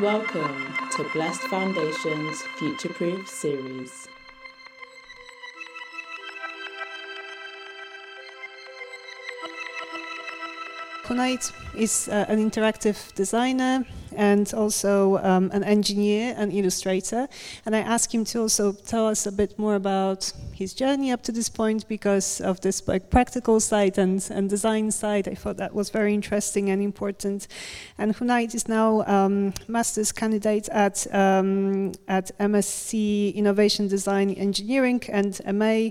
Welcome to Blessed Foundation's Future Proof series. Hunaid is uh, an interactive designer and also um, an engineer and illustrator. And I asked him to also tell us a bit more about his journey up to this point because of this like practical side and, and design side. I thought that was very interesting and important. And Hunaid is now um, master's candidate at um, at MSc Innovation Design Engineering and MA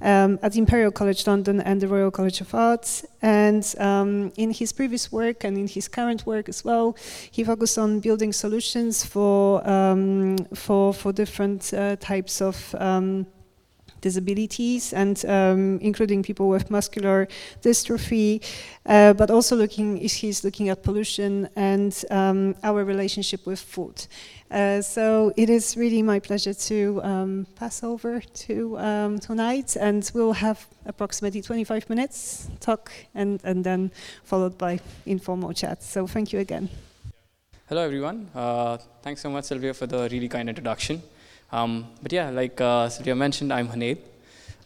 um, at Imperial College London and the Royal College of Arts. And um, in his previous work and in his current work as well, he focused on building solutions for um, for for different uh, types of um, disabilities and um, including people with muscular dystrophy, uh, but also looking he's looking at pollution and um, our relationship with food. Uh, so it is really my pleasure to um, pass over to um, Hunaid, and we'll have approximately 25 minutes talk, and, and then followed by informal chat. So thank you again. Hello, everyone. Uh, thanks so much, Sylvia, for the really kind introduction. Um, but yeah, like uh, Sylvia mentioned, I'm Hunaid,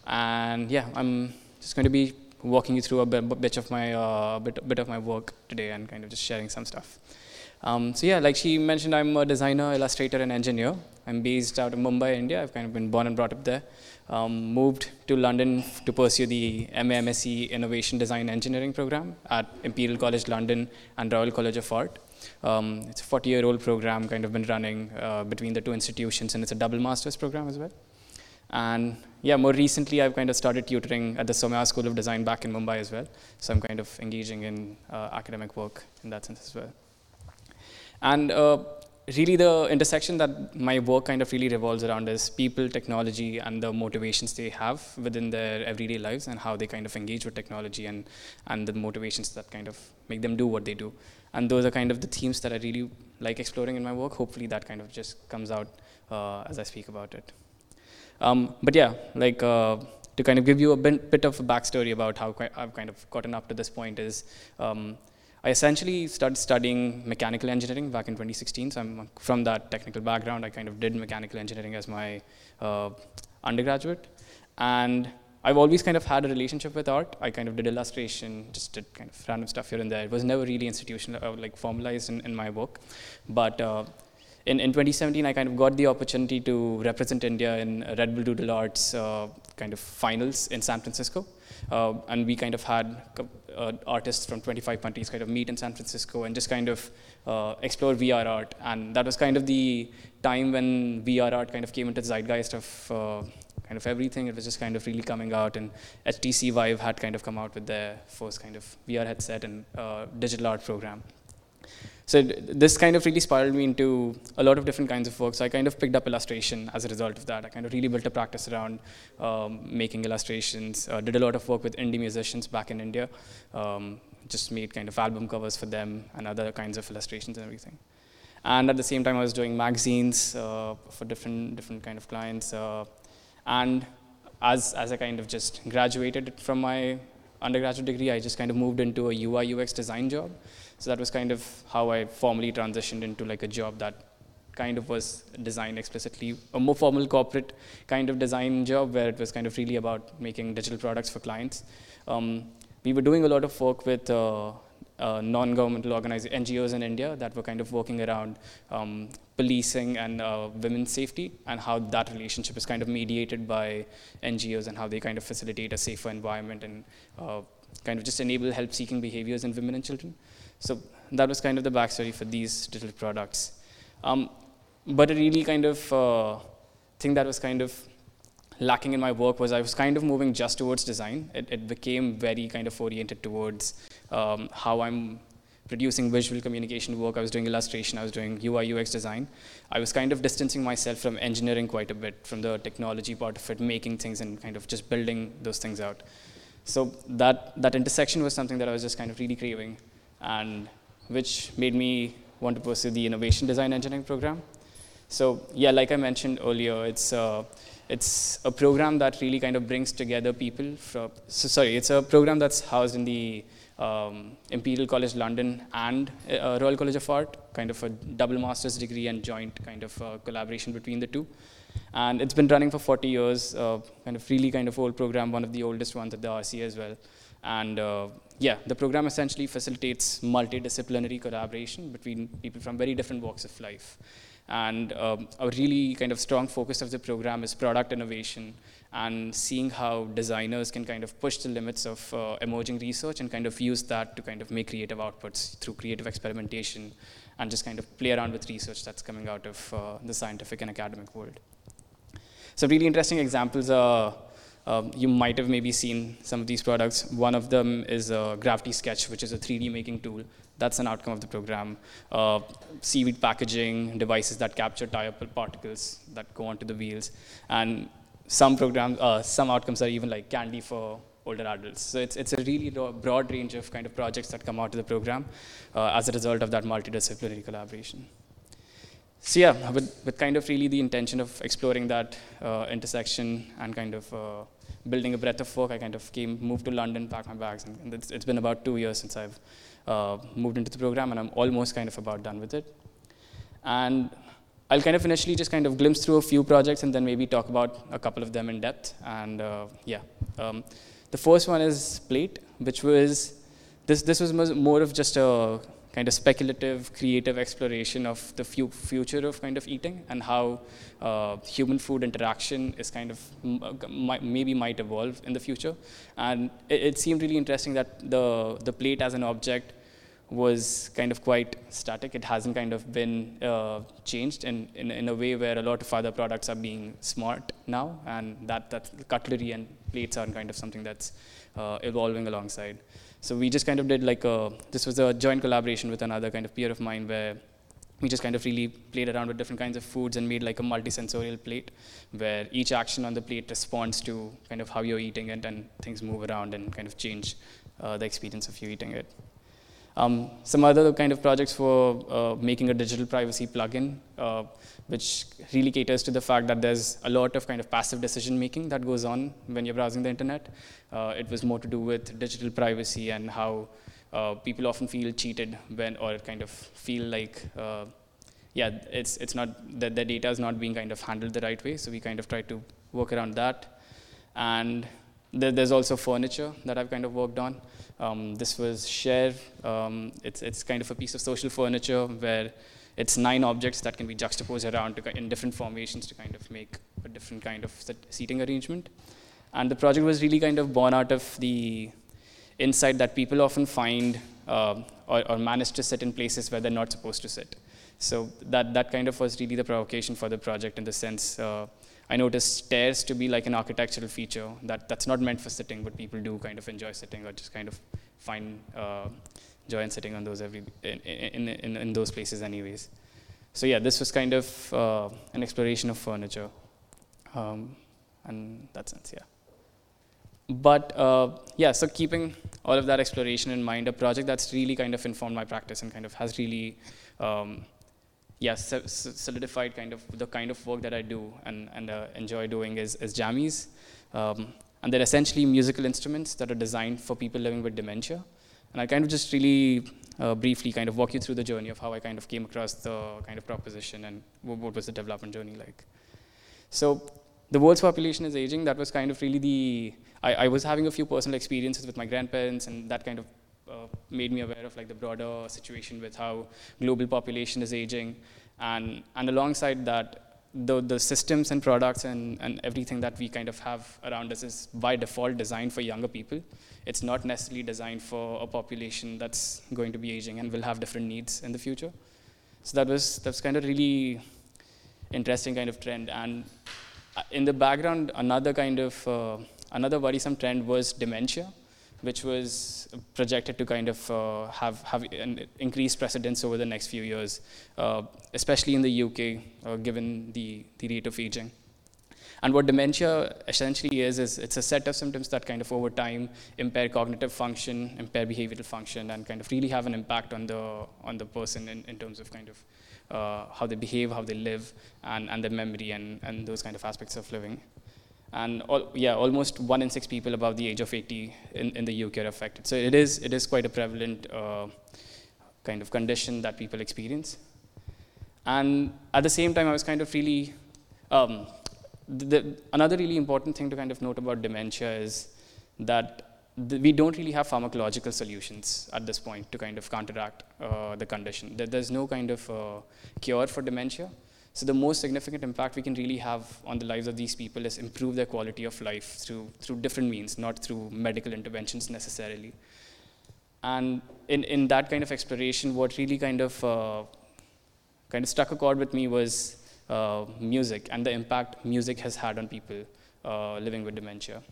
and yeah, I'm just going to be walking you through a bit, of my uh, bit, bit of my work today, and kind of just sharing some stuff. Um, so yeah, like she mentioned, I'm a designer, illustrator, and engineer. I'm based out of Mumbai, India. I've kind of been born and brought up there. Um, moved to London to pursue the MAMSc Innovation Design Engineering program at Imperial College London and Royal College of Art. Um, it's a 40-year-old program, kind of been running uh, between the two institutions, and it's a double master's program as well. And yeah, more recently, I've kind of started tutoring at the Somaiya School of Design back in Mumbai as well. So I'm kind of engaging in uh, academic work in that sense as well. And uh, really the intersection that my work kind of really revolves around is people, technology, and the motivations they have within their everyday lives and how they kind of engage with technology and, and the motivations that kind of make them do what they do. And those are kind of the themes that I really like exploring in my work. Hopefully that kind of just comes out uh, as I speak about it. Um, but yeah, like uh, to kind of give you a bit, bit, of a backstory about how I've kind of gotten up to this point is um, I essentially started studying mechanical engineering back in 2016. So I'm from that technical background. I kind of did mechanical engineering as my uh, undergraduate. And I've always kind of had a relationship with art. I kind of did illustration, just did kind of random stuff here and there. It was never really institutional, uh, like formalized in, in my work. But uh, in, in 2017, I kind of got the opportunity to represent India in Red Bull Doodle Arts uh, kind of finals in San Francisco. Uh, and we kind of had uh, artists from 25 countries kind of meet in San Francisco and just kind of uh, explore VR art. And that was kind of the time when VR art kind of came into the zeitgeist of uh, kind of everything. It was just kind of really coming out, and HTC Vive had kind of come out with their first kind of VR headset and uh, digital art program. So this kind of really spiraled me into a lot of different kinds of work. So I kind of picked up illustration as a result of that. I kind of really built a practice around um, making illustrations. Uh, did a lot of work with indie musicians back in India. Um, just made kind of album covers for them and other kinds of illustrations and everything. And at the same time, I was doing magazines uh, for different different kind of clients. Uh, and as as I kind of just graduated from my undergraduate degree, I just kind of moved into a UI UX design job. So that was kind of how I formally transitioned into like a job that kind of was designed explicitly, a more formal corporate kind of design job where it was kind of really about making digital products for clients. Um, we were doing a lot of work with uh, uh, non-governmental organizations, NGOs in India that were kind of working around um, policing and uh, women's safety and how that relationship is kind of mediated by NGOs and how they kind of facilitate a safer environment and uh, kind of just enable help-seeking behaviors in women and children. So that was kind of the backstory for these digital products. Um, but a really kind of uh, thing that was kind of lacking in my work was I was kind of moving just towards design. It, it became very kind of oriented towards um, how I'm producing visual communication work. I was doing illustration. I was doing UI UX design. I was kind of distancing myself from engineering quite a bit, from the technology part of it, making things and kind of just building those things out. So that that intersection was something that I was just kind of really craving and which made me want to pursue the innovation design engineering program. So yeah, like I mentioned earlier, it's uh, it's a program that really kind of brings together people from. So sorry, it's a program that's housed in the um, Imperial College London and uh, Royal College of Art, kind of a double master's degree and joint kind of uh, collaboration between the two. And it's been running for 40 years, uh, kind of really kind of old program, one of the oldest ones at the RC as well. And uh, yeah, the program essentially facilitates multidisciplinary collaboration between people from very different walks of life. And um, a really kind of strong focus of the program is product innovation and seeing how designers can kind of push the limits of uh, emerging research and kind of use that to kind of make creative outputs through creative experimentation and just kind of play around with research that's coming out of uh, the scientific and academic world. Some really interesting examples are um, you might have maybe seen some of these products. One of them is a Gravity Sketch, which is a 3D making tool that's an outcome of the program. Uh, seaweed packaging, devices that capture tire particles that go onto the wheels, and some programs, uh, some outcomes are even like candy for older adults. So it's, it's a really broad range of kind of projects that come out of the program uh, as a result of that multidisciplinary collaboration. So yeah, with, with kind of really the intention of exploring that uh, intersection and kind of uh, building a breadth of work, I kind of came, moved to London, packed my bags, and, and it's, it's been about two years since I've uh, moved into the program, and I'm almost kind of about done with it. And I'll kind of initially just kind of glimpse through a few projects and then maybe talk about a couple of them in depth. And uh, yeah, um, the first one is Plate, which was this. This was more of just a kind of speculative, creative exploration of the future of kind of eating and how uh, human food interaction is kind of maybe might evolve in the future. And it, it seemed really interesting that the the plate as an object was kind of quite static. It hasn't kind of been uh, changed in, in, in, a way where a lot of other products are being smart now, and that, that cutlery and plates are kind of something that's uh, evolving alongside. So we just kind of did like a, this was a joint collaboration with another kind of peer of mine where we just kind of really played around with different kinds of foods and made like a multisensorial plate where each action on the plate responds to kind of how you're eating it and things move around and kind of change uh, the experience of you eating it. Um, some other kind of projects were uh, making a digital privacy plugin, uh, which really caters to the fact that there's a lot of kind of passive decision making that goes on when you're browsing the internet. Uh, it was more to do with digital privacy and how uh, people often feel cheated when, or kind of feel like, uh, yeah, it's it's not that the data is not being kind of handled the right way. So we kind of try to work around that, and there's also furniture that I've kind of worked on. Um, this was Share. Um, it's, it's kind of a piece of social furniture where it's nine objects that can be juxtaposed around to, in different formations to kind of make a different kind of seating arrangement. And the project was really kind of born out of the insight that people often find uh, or, or manage to sit in places where they're not supposed to sit. So that, that kind of was really the provocation for the project in the sense uh, I noticed stairs to be like an architectural feature that, that's not meant for sitting, but people do kind of enjoy sitting or just kind of find uh, joy in sitting on those every in, in, in, in, those places anyways. So yeah, this was kind of uh, an exploration of furniture, um, and that sense, yeah. But uh, yeah, so keeping all of that exploration in mind, a project that's really kind of informed my practice and kind of has really um, yeah, so solidified kind of the kind of work that I do and, and uh, enjoy doing is, is jammies. Um, and they're essentially musical instruments that are designed for people living with dementia. And I kind of just really uh, briefly kind of walk you through the journey of how I kind of came across the kind of proposition and what, what was the development journey like. So the world's population is aging. That was kind of really the, I, I was having a few personal experiences with my grandparents and that kind of uh, made me aware of like the broader situation with how global population is aging, and and alongside that, the the systems and products and and everything that we kind of have around us is by default designed for younger people. It's not necessarily designed for a population that's going to be aging and will have different needs in the future. So that was that's kind of really interesting kind of trend. And uh, in the background, another kind of uh, another worrisome trend was dementia which was projected to kind of uh, have, have an increased precedence over the next few years, uh, especially in the UK, uh, given the, the rate of aging. And what dementia essentially is, is it's a set of symptoms that kind of over time impair cognitive function, impair behavioral function, and kind of really have an impact on the, on the person in, in terms of kind of uh, how they behave, how they live, and, and their memory, and, and those kind of aspects of living. And all, yeah, almost one in six people above the age of 80 in, in the UK are affected. So it is, it is quite a prevalent uh, kind of condition that people experience. And at the same time, I was kind of really, um, the, the, another really important thing to kind of note about dementia is that the, we don't really have pharmacological solutions at this point to kind of counteract uh, the condition. There, there's no kind of uh, cure for dementia. So the most significant impact we can really have on the lives of these people is improve their quality of life through, through different means, not through medical interventions necessarily. And in, in that kind of exploration, what really kind of uh, kind of struck a chord with me was uh, music and the impact music has had on people uh, living with dementia.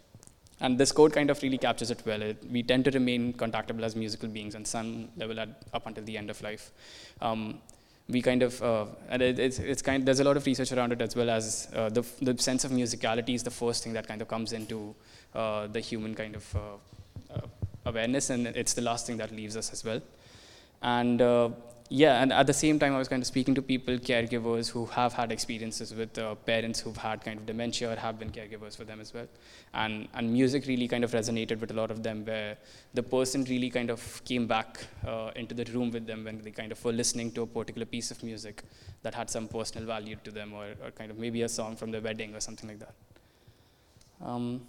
And this code kind of really captures it well. It, we tend to remain contactable as musical beings on some level at, up until the end of life. Um, we kind of, uh, and it, it's, it's kind there's a lot of research around it as well as uh, the, the sense of musicality is the first thing that kind of comes into uh, the human kind of uh, uh, awareness, and it's the last thing that leaves us as well. And uh, yeah, and at the same time, I was kind of speaking to people, caregivers who have had experiences with uh, parents who've had kind of dementia or have been caregivers for them as well. And, and music really kind of resonated with a lot of them, where the person really kind of came back uh, into the room with them when they kind of were listening to a particular piece of music that had some personal value to them, or, or kind of maybe a song from their wedding or something like that. Um,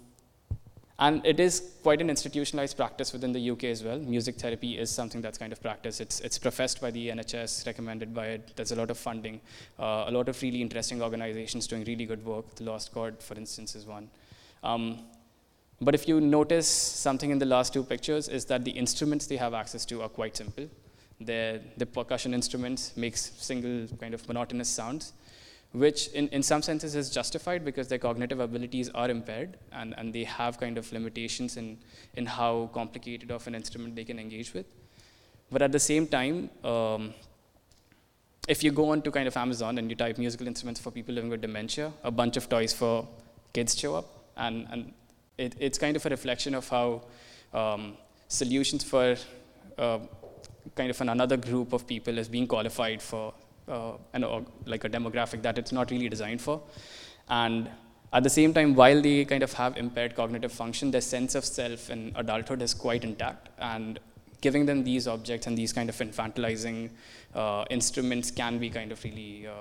and it is quite an institutionalized practice within the UK as well. Music therapy is something that's kind of practiced. It's, it's professed by the NHS, recommended by it. There's a lot of funding. Uh, a lot of really interesting organizations doing really good work. The Lost Chord, for instance, is one. Um, but if you notice something in the last two pictures is that the instruments they have access to are quite simple. They're, the percussion instruments makes single kind of monotonous sounds which in, in some senses is justified because their cognitive abilities are impaired and, and they have kind of limitations in, in how complicated of an instrument they can engage with. But at the same time, um, if you go on to kind of Amazon and you type musical instruments for people living with dementia, a bunch of toys for kids show up. And, and it, it's kind of a reflection of how um, solutions for uh, kind of an another group of people is being qualified for uh, an, uh, like a demographic that it's not really designed for. And at the same time, while they kind of have impaired cognitive function, their sense of self in adulthood is quite intact. And giving them these objects and these kind of infantilizing uh, instruments can be kind of really uh,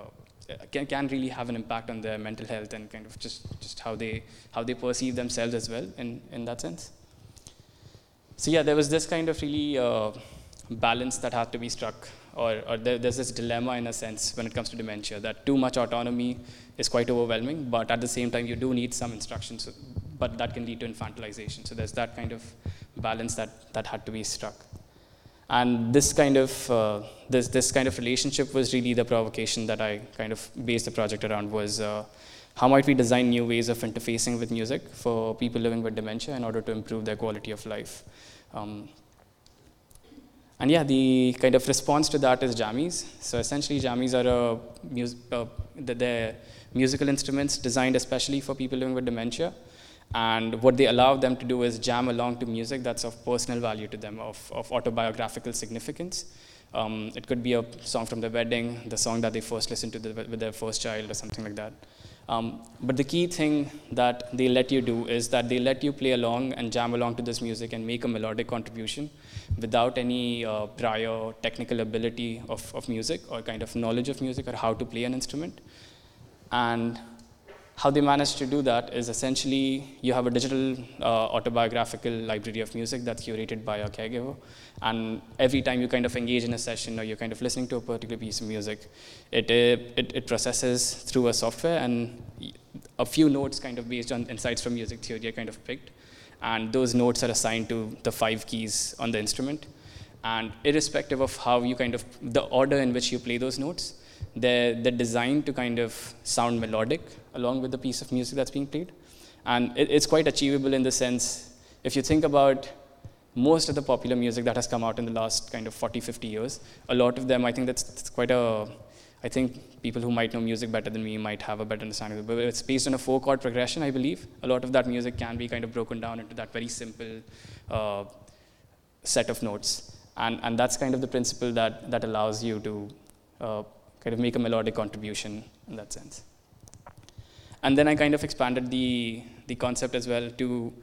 can, can really have an impact on their mental health and kind of just, just how they how they perceive themselves as well in, in that sense. So yeah, there was this kind of really uh, balance that had to be struck or, or there, there's this dilemma in a sense when it comes to dementia that too much autonomy is quite overwhelming, but at the same time, you do need some instructions, but that can lead to infantilization. So there's that kind of balance that, that had to be struck. And this kind of uh, this this kind of relationship was really the provocation that I kind of based the project around was uh, how might we design new ways of interfacing with music for people living with dementia in order to improve their quality of life. Um, and yeah, the kind of response to that is jammies. So essentially, jammies are a mus- uh, musical instruments designed especially for people living with dementia. And what they allow them to do is jam along to music that's of personal value to them, of, of autobiographical significance. Um, it could be a song from their wedding, the song that they first listened to the, with their first child, or something like that. Um, but the key thing that they let you do is that they let you play along and jam along to this music and make a melodic contribution without any uh, prior technical ability of, of music or kind of knowledge of music or how to play an instrument. And how they manage to do that is essentially you have a digital uh, autobiographical library of music that's curated by a caregiver. And every time you kind of engage in a session or you're kind of listening to a particular piece of music, it, it, it processes through a software and a few notes kind of based on insights from music theory are kind of picked. And those notes are assigned to the five keys on the instrument. And irrespective of how you kind of, the order in which you play those notes, they're, they're designed to kind of sound melodic along with the piece of music that's being played. And it, it's quite achievable in the sense, if you think about most of the popular music that has come out in the last kind of 40, 50 years, a lot of them, I think that's, that's quite a, I think people who might know music better than me might have a better understanding of it. But it's based on a four chord progression, I believe. A lot of that music can be kind of broken down into that very simple uh, set of notes. And, and that's kind of the principle that, that allows you to uh, kind of make a melodic contribution in that sense. and then I kind of expanded the, the concept as well to,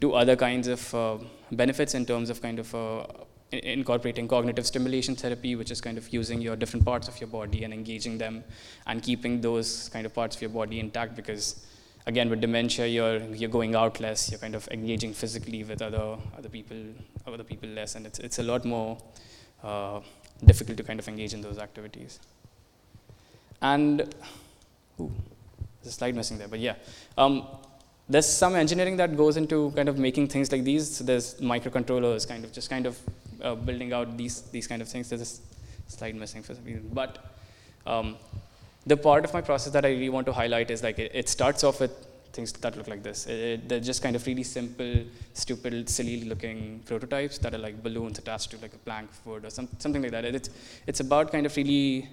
to other kinds of uh, benefits in terms of kind of uh, incorporating cognitive stimulation therapy, which is kind of using your different parts of your body and engaging them and keeping those kind of parts of your body intact because again with dementia you're you're going out less you're kind of engaging physically with other other people other people less and it's it's a lot more uh, difficult to kind of engage in those activities and ooh, there's a slide missing there but yeah um, there's some engineering that goes into kind of making things like these so there's microcontrollers kind of just kind of uh, building out these these kind of things there's a slide missing for some reason but um, the part of my process that I really want to highlight is like it, it starts off with things that look like this. It, they're just kind of really simple, stupid, silly looking prototypes that are like balloons attached to like a plank of wood or some, something like that. It's, it's about kind of really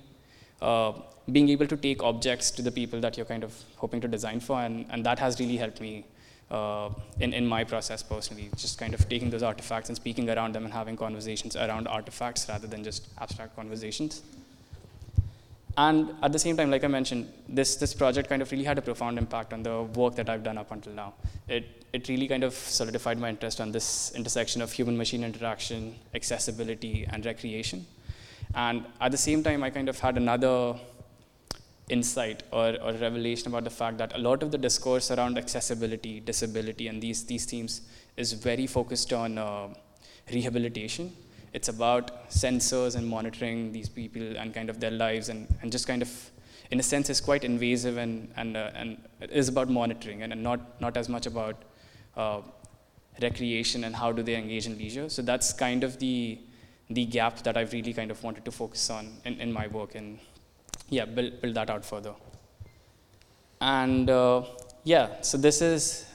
uh, being able to take objects to the people that you're kind of hoping to design for, and, and that has really helped me uh, in, in my process personally, just kind of taking those artifacts and speaking around them and having conversations around artifacts rather than just abstract conversations. And at the same time, like I mentioned, this, this project kind of really had a profound impact on the work that I've done up until now. It, it really kind of solidified my interest on this intersection of human machine interaction, accessibility, and recreation. And at the same time, I kind of had another insight or, or revelation about the fact that a lot of the discourse around accessibility, disability, and these, these themes is very focused on uh, rehabilitation it's about sensors and monitoring these people and kind of their lives and, and just kind of, in a sense, is quite invasive and, and, uh, and is about monitoring and, and not, not as much about uh, recreation and how do they engage in leisure. So that's kind of the, the gap that I've really kind of wanted to focus on in, in my work and yeah, build, build that out further. And uh, yeah, so this is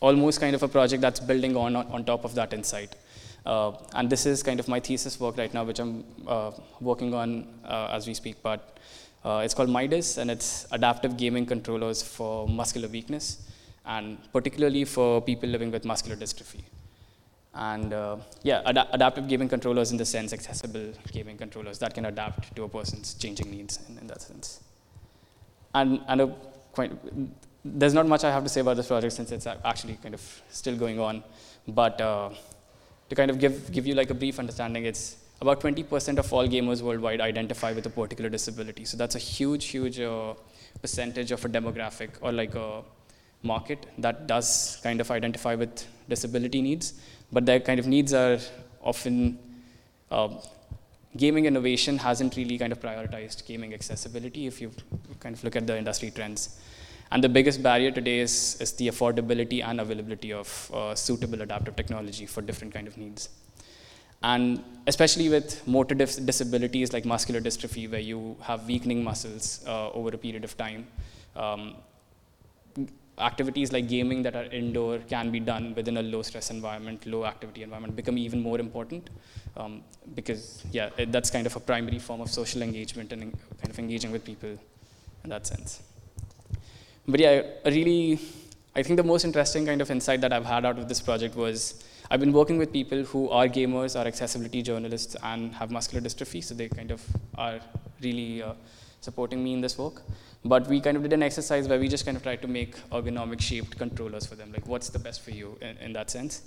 almost kind of a project that's building on, on, top of that insight. Uh, and this is kind of my thesis work right now, which I'm uh, working on uh, as we speak. But uh, it's called MIDAS, and it's adaptive gaming controllers for muscular weakness, and particularly for people living with muscular dystrophy. And uh, yeah, ad- adaptive gaming controllers in the sense accessible gaming controllers that can adapt to a person's changing needs in, in that sense. And, and quite, there's not much I have to say about this project since it's actually kind of still going on. But uh, to kind of give, give you like a brief understanding, it's about 20% of all gamers worldwide identify with a particular disability. So that's a huge, huge uh, percentage of a demographic or like a market that does kind of identify with disability needs. But their kind of needs are often, uh, gaming innovation hasn't really kind of prioritized gaming accessibility if you kind of look at the industry trends. And the biggest barrier today is, is the affordability and availability of uh, suitable adaptive technology for different kind of needs. And especially with motor dis- disabilities like muscular dystrophy, where you have weakening muscles uh, over a period of time, um, activities like gaming that are indoor can be done within a low stress environment, low activity environment become even more important um, because, yeah, it, that's kind of a primary form of social engagement and kind of engaging with people in that sense. But yeah, really, I think the most interesting kind of insight that I've had out of this project was I've been working with people who are gamers, are accessibility journalists, and have muscular dystrophy, so they kind of are really uh, supporting me in this work. But we kind of did an exercise where we just kind of tried to make ergonomic shaped controllers for them, like what's the best for you in, in that sense.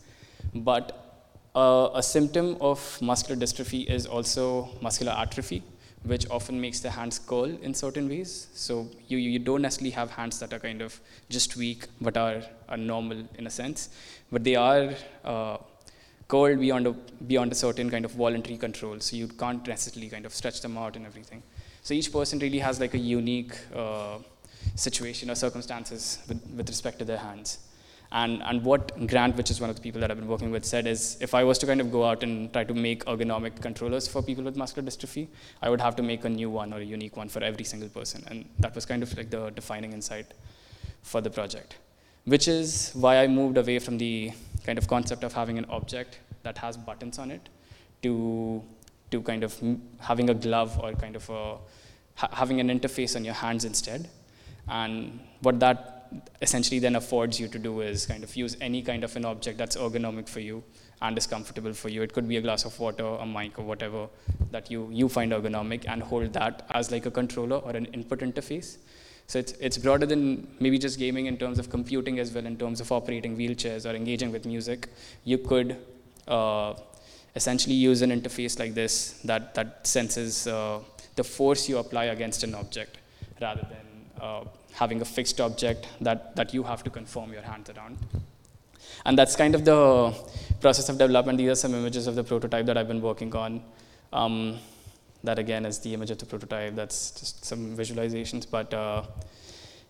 But uh, a symptom of muscular dystrophy is also muscular atrophy which often makes the hands curl in certain ways. So you, you don't necessarily have hands that are kind of just weak but are, are normal in a sense, but they are uh, curled beyond a, beyond a certain kind of voluntary control. So you can't necessarily kind of stretch them out and everything. So each person really has like a unique uh, situation or circumstances with, with respect to their hands. And, and what Grant, which is one of the people that I've been working with, said is if I was to kind of go out and try to make ergonomic controllers for people with muscular dystrophy, I would have to make a new one or a unique one for every single person. And that was kind of like the defining insight for the project, which is why I moved away from the kind of concept of having an object that has buttons on it to, to kind of having a glove or kind of a, ha- having an interface on your hands instead. And what that essentially then affords you to do is kind of use any kind of an object that's ergonomic for you and is comfortable for you. It could be a glass of water, a mic, or whatever that you, you find ergonomic, and hold that as like a controller or an input interface. So it's, it's broader than maybe just gaming in terms of computing as well, in terms of operating wheelchairs or engaging with music. You could uh, essentially use an interface like this that, that senses uh, the force you apply against an object rather than uh, having a fixed object that, that you have to conform your hands around. And that's kind of the process of development. These are some images of the prototype that I've been working on. Um, that again is the image of the prototype. That's just some visualizations. But uh,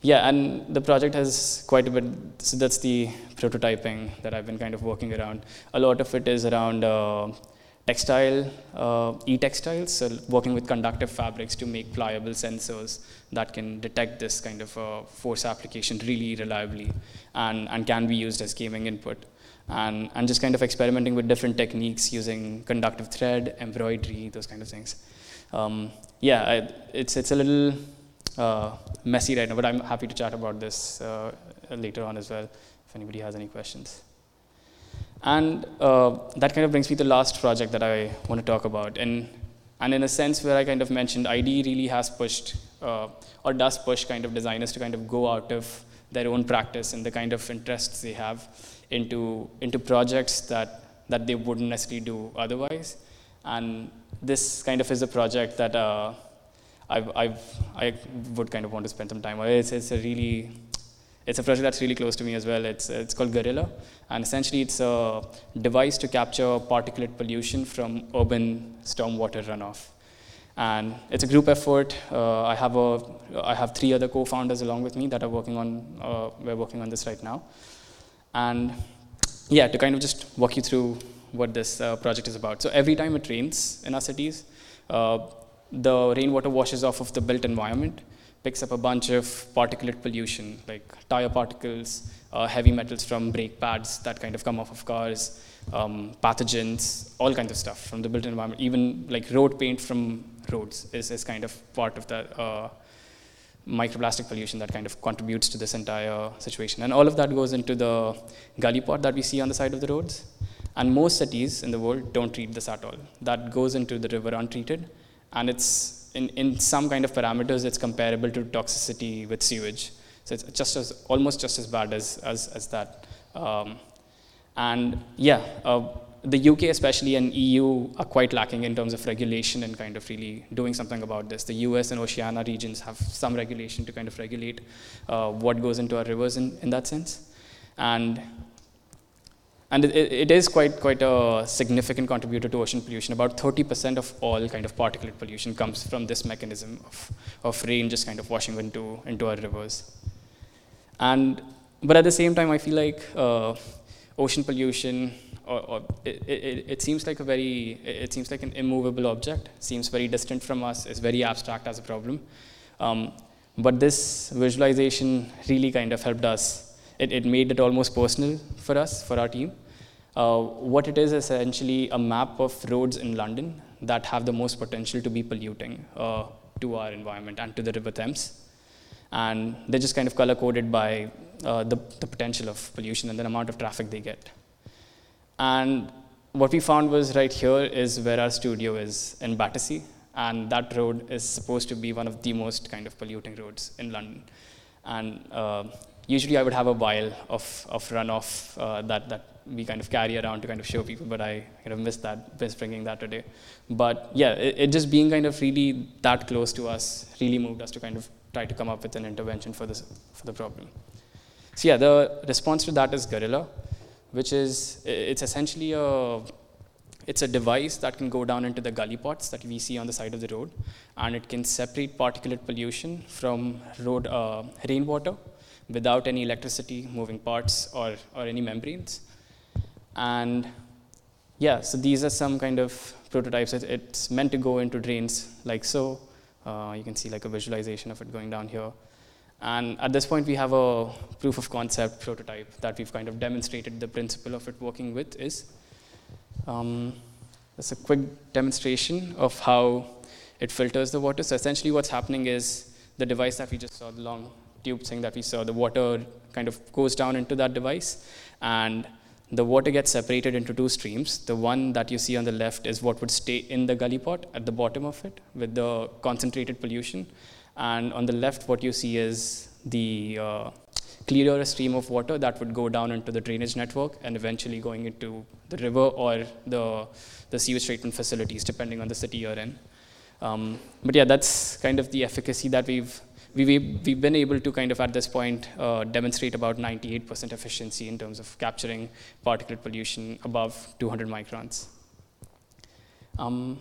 yeah, and the project has quite a bit. So that's the prototyping that I've been kind of working around. A lot of it is around uh, textile, uh, e-textiles, so working with conductive fabrics to make pliable sensors that can detect this kind of uh, force application really reliably and, and can be used as gaming input. And, and just kind of experimenting with different techniques using conductive thread, embroidery, those kind of things. Um, yeah, I, it's, it's a little uh, messy right now, but I'm happy to chat about this uh, later on as well if anybody has any questions. And uh, that kind of brings me to the last project that I want to talk about. And, and in a sense where I kind of mentioned, ID really has pushed uh, or does push kind of designers to kind of go out of their own practice and the kind of interests they have into, into projects that, that they wouldn't necessarily do otherwise. And this kind of is a project that uh, I've, I've, I would kind of want to spend some time on. It's, it's a really it's a project that's really close to me as well. It's, it's called Gorilla, and essentially it's a device to capture particulate pollution from urban stormwater runoff. And it's a group effort. Uh, I, have a, I have three other co-founders along with me that are working on, uh, we're working on this right now. And yeah, to kind of just walk you through what this uh, project is about. So every time it rains in our cities, uh, the rainwater washes off of the built environment picks up a bunch of particulate pollution, like tire particles, uh, heavy metals from brake pads that kind of come off of cars, um, pathogens, all kinds of stuff from the built environment. Even like road paint from roads is, is kind of part of that uh, microplastic pollution that kind of contributes to this entire situation. And all of that goes into the gully pot that we see on the side of the roads. And most cities in the world don't treat this at all. That goes into the river untreated, and it's in, in some kind of parameters, it's comparable to toxicity with sewage. So it's just as, almost just as bad as, as, as that. Um, and yeah, uh, the UK especially and EU are quite lacking in terms of regulation and kind of really doing something about this. The US and Oceania regions have some regulation to kind of regulate uh, what goes into our rivers in, in that sense. And and it, it is quite, quite a significant contributor to ocean pollution. About 30% of all kind of particulate pollution comes from this mechanism of, of rain just kind of washing into, into our rivers. And, but at the same time, I feel like uh, ocean pollution, or, or it, it, it, seems like a very, it seems like an immovable object, seems very distant from us, is very abstract as a problem. Um, but this visualization really kind of helped us it, it made it almost personal for us, for our team. Uh, what it is essentially a map of roads in London that have the most potential to be polluting uh, to our environment and to the River Thames. And they're just kind of color coded by uh, the, the potential of pollution and the amount of traffic they get. And what we found was right here is where our studio is in Battersea, and that road is supposed to be one of the most kind of polluting roads in London. And uh, usually I would have a vial of, of runoff uh, that, that we kind of carry around to kind of show people, but I kind of missed that, missed bringing that today. But yeah, it, it, just being kind of really that close to us really moved us to kind of try to come up with an intervention for, this, for the problem. So yeah, the response to that is Gorilla, which is, it's essentially a, it's a device that can go down into the gully pots that we see on the side of the road, and it can separate particulate pollution from road uh, rainwater without any electricity, moving parts, or, or any membranes. And yeah, so these are some kind of prototypes. It, it's meant to go into drains like so. Uh, you can see like a visualization of it going down here. And at this point, we have a proof of concept prototype that we've kind of demonstrated the principle of it working with is. Um, a quick demonstration of how it filters the water. So essentially what's happening is the device that we just saw, the long tube thing that we saw, the water kind of goes down into that device, and the water gets separated into two streams. The one that you see on the left is what would stay in the gully pot at the bottom of it with the concentrated pollution. And on the left, what you see is the uh, clearer stream of water that would go down into the drainage network and eventually going into the river or the, the sewage treatment facilities, depending on the city you're in. Um, but yeah, that's kind of the efficacy that we've we've, we've been able to kind of at this point uh, demonstrate about 98% efficiency in terms of capturing particulate pollution above 200 microns. Um,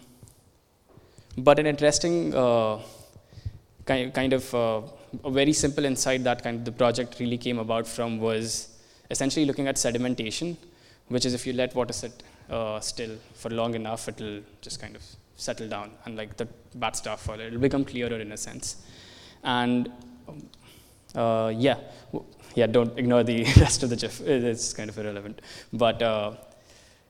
but an interesting uh, kind, kind of uh, a very simple insight that kind of the project really came about from was essentially looking at sedimentation, which is if you let water sit uh, still for long enough, it'll just kind of settle down, and like the bad stuff, it'll become clearer in a sense. And uh, yeah, yeah, don't ignore the rest of the GIF. It's kind of irrelevant. But uh,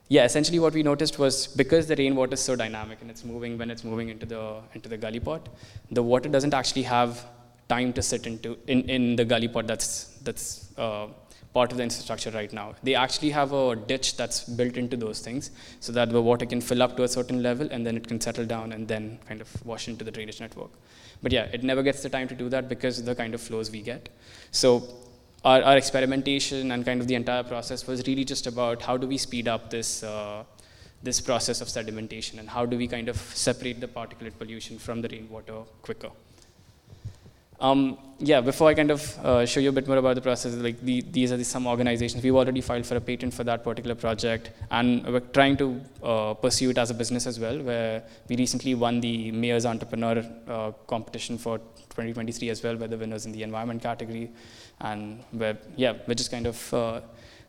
yeah, essentially what we noticed was because the rainwater is so dynamic and it's moving when it's moving into the into the gully pot, the water doesn't actually have time to sit into in, in the gully pot that's that's uh, part of the infrastructure right now. They actually have a ditch that's built into those things so that the water can fill up to a certain level and then it can settle down and then kind of wash into the drainage network. But yeah, it never gets the time to do that because the kind of flows we get. So our, our experimentation and kind of the entire process was really just about how do we speed up this, uh, this process of sedimentation and how do we kind of separate the particulate pollution from the rainwater quicker. Um, yeah, before I kind of uh, show you a bit more about the process, like the, these are the, some organizations. We've already filed for a patent for that particular project, and we're trying to uh, pursue it as a business as well. Where we recently won the Mayor's Entrepreneur uh, competition for 2023 as well, where the winners in the environment category, and where yeah, we're just kind of uh,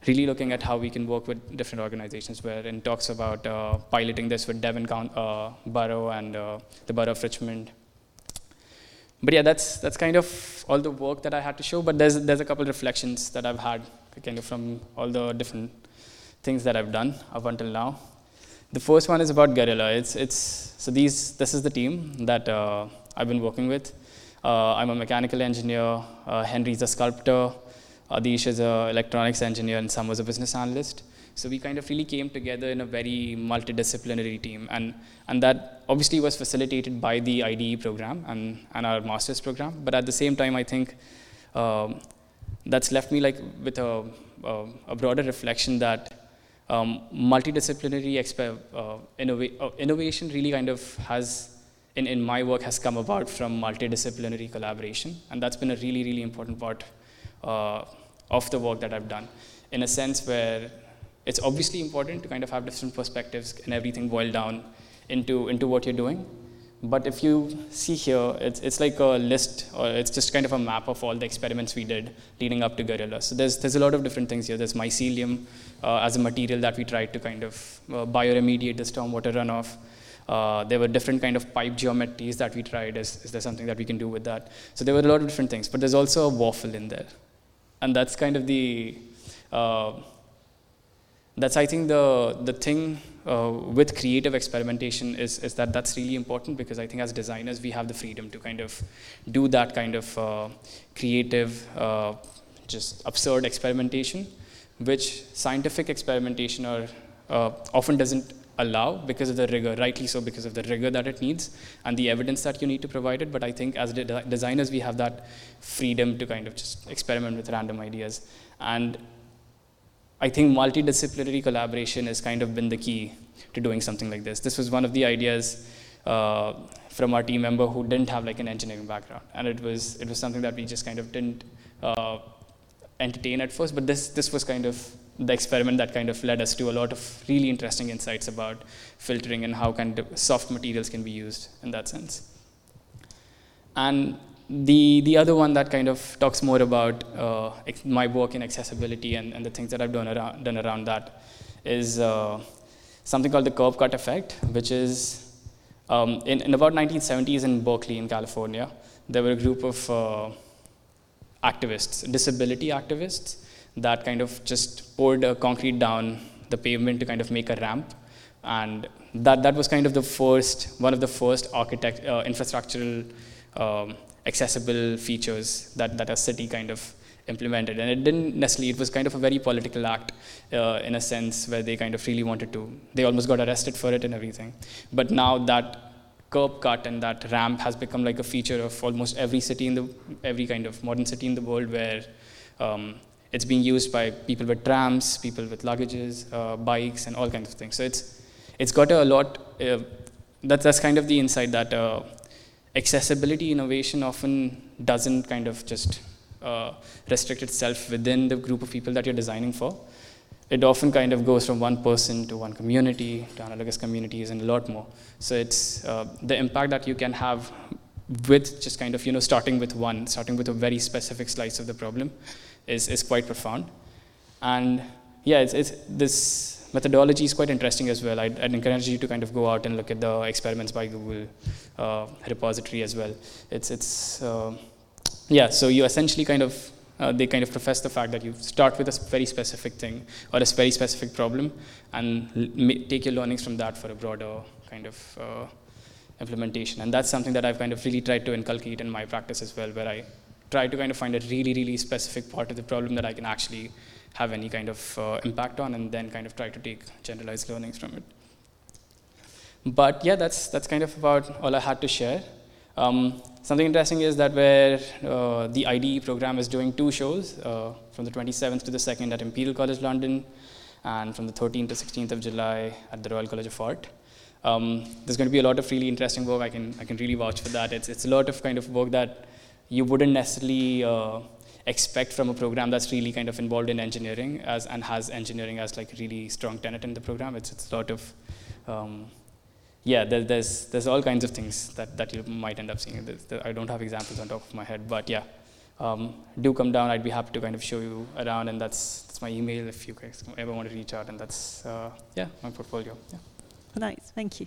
really looking at how we can work with different organizations. Where in talks about uh, piloting this with Devon uh, Borough and the Borough of Richmond but yeah, that's that's kind of all the work that I had to show. But there's there's a couple reflections that I've had kind of from all the different things that I've done up until now. The first one is about Gorilla. It's it's so these this is the team that uh, I've been working with. Uh, I'm a mechanical engineer. Uh, Henry's a sculptor. Adish is an electronics engineer, and Sam was a business analyst. So we kind of really came together in a very multidisciplinary team. And, and that obviously was facilitated by the IDE program and, and our master's program. But at the same time, I think um, that's left me like with a, a, a broader reflection that um, multidisciplinary exp- uh, innova- uh, innovation really kind of has, in, in my work, has come about from multidisciplinary collaboration. And that's been a really, really important part uh, of the work that I've done in a sense where it's obviously important to kind of have different perspectives and everything boiled down into, into what you're doing. But if you see here, it's, it's like a list, or it's just kind of a map of all the experiments we did leading up to Gorilla. So there's, there's a lot of different things here. There's mycelium uh, as a material that we tried to kind of uh, bioremediate the stormwater runoff. Uh, there were different kind of pipe geometries that we tried. Is, is there something that we can do with that? So there were a lot of different things. But there's also a waffle in there. And that's kind of the uh, that's I think the the thing uh, with creative experimentation is is that that's really important because I think as designers we have the freedom to kind of do that kind of uh, creative, uh, just absurd experimentation, which scientific experimentation or uh, often doesn't allow because of the rigor, rightly so because of the rigor that it needs and the evidence that you need to provide it. But I think as de- designers we have that freedom to kind of just experiment with random ideas and I think multidisciplinary collaboration has kind of been the key to doing something like this. This was one of the ideas uh, from our team member who didn't have like an engineering background, and it was it was something that we just kind of didn't uh, entertain at first. But this this was kind of the experiment that kind of led us to a lot of really interesting insights about filtering and how kind of soft materials can be used in that sense. And the, the other one that kind of talks more about uh, my work in accessibility and, and the things that I've done around, done around that is uh, something called the curb cut effect, which is um, in, in about 1970s in Berkeley in California, there were a group of uh, activists, disability activists, that kind of just poured concrete down the pavement to kind of make a ramp. And that, that was kind of the first, one of the first architect, uh, infrastructural um, accessible features that, that a city kind of implemented. And it didn't necessarily, it was kind of a very political act uh, in a sense where they kind of really wanted to, they almost got arrested for it and everything. But now that curb cut and that ramp has become like a feature of almost every city in the every kind of modern city in the world where um, it's being used by people with trams, people with luggages, uh, bikes, and all kinds of things. So it's it's got a lot. Uh, that's that's kind of the insight that uh, accessibility innovation often doesn't kind of just uh, restrict itself within the group of people that you're designing for. It often kind of goes from one person to one community to analogous communities and a lot more. So it's uh, the impact that you can have with just kind of you know starting with one, starting with a very specific slice of the problem, is is quite profound. And yeah, it's, it's this methodology is quite interesting as well. I'd, I'd, encourage you to kind of go out and look at the experiments by Google uh, repository as well. It's it's uh, yeah, so you essentially kind of, uh, they kind of profess the fact that you start with a very specific thing or a very specific problem and l- take your learnings from that for a broader kind of uh, implementation. And that's something that I've kind of really tried to inculcate in my practice as well, where I try to kind of find a really, really specific part of the problem that I can actually have any kind of uh, impact on and then kind of try to take generalized learnings from it. But yeah, that's, that's kind of about all I had to share. Um, something interesting is that where uh, the IDE program is doing two shows uh, from the 27th to the 2nd at Imperial College London and from the 13th to 16th of July at the Royal College of Art. Um, there's going to be a lot of really interesting work. I can, I can really vouch for that. It's, it's a lot of kind of work that you wouldn't necessarily uh, expect from a program that's really kind of involved in engineering as, and has engineering as like really strong tenet in the program. It's, it's a lot of um, yeah, there, there's there's all kinds of things that, that you might end up seeing. I don't have examples on top of my head, but yeah, um, do come down. I'd be happy to kind of show you around, and that's that's my email if you guys ever want to reach out, and that's uh, yeah my portfolio. Yeah. Nice, thank you.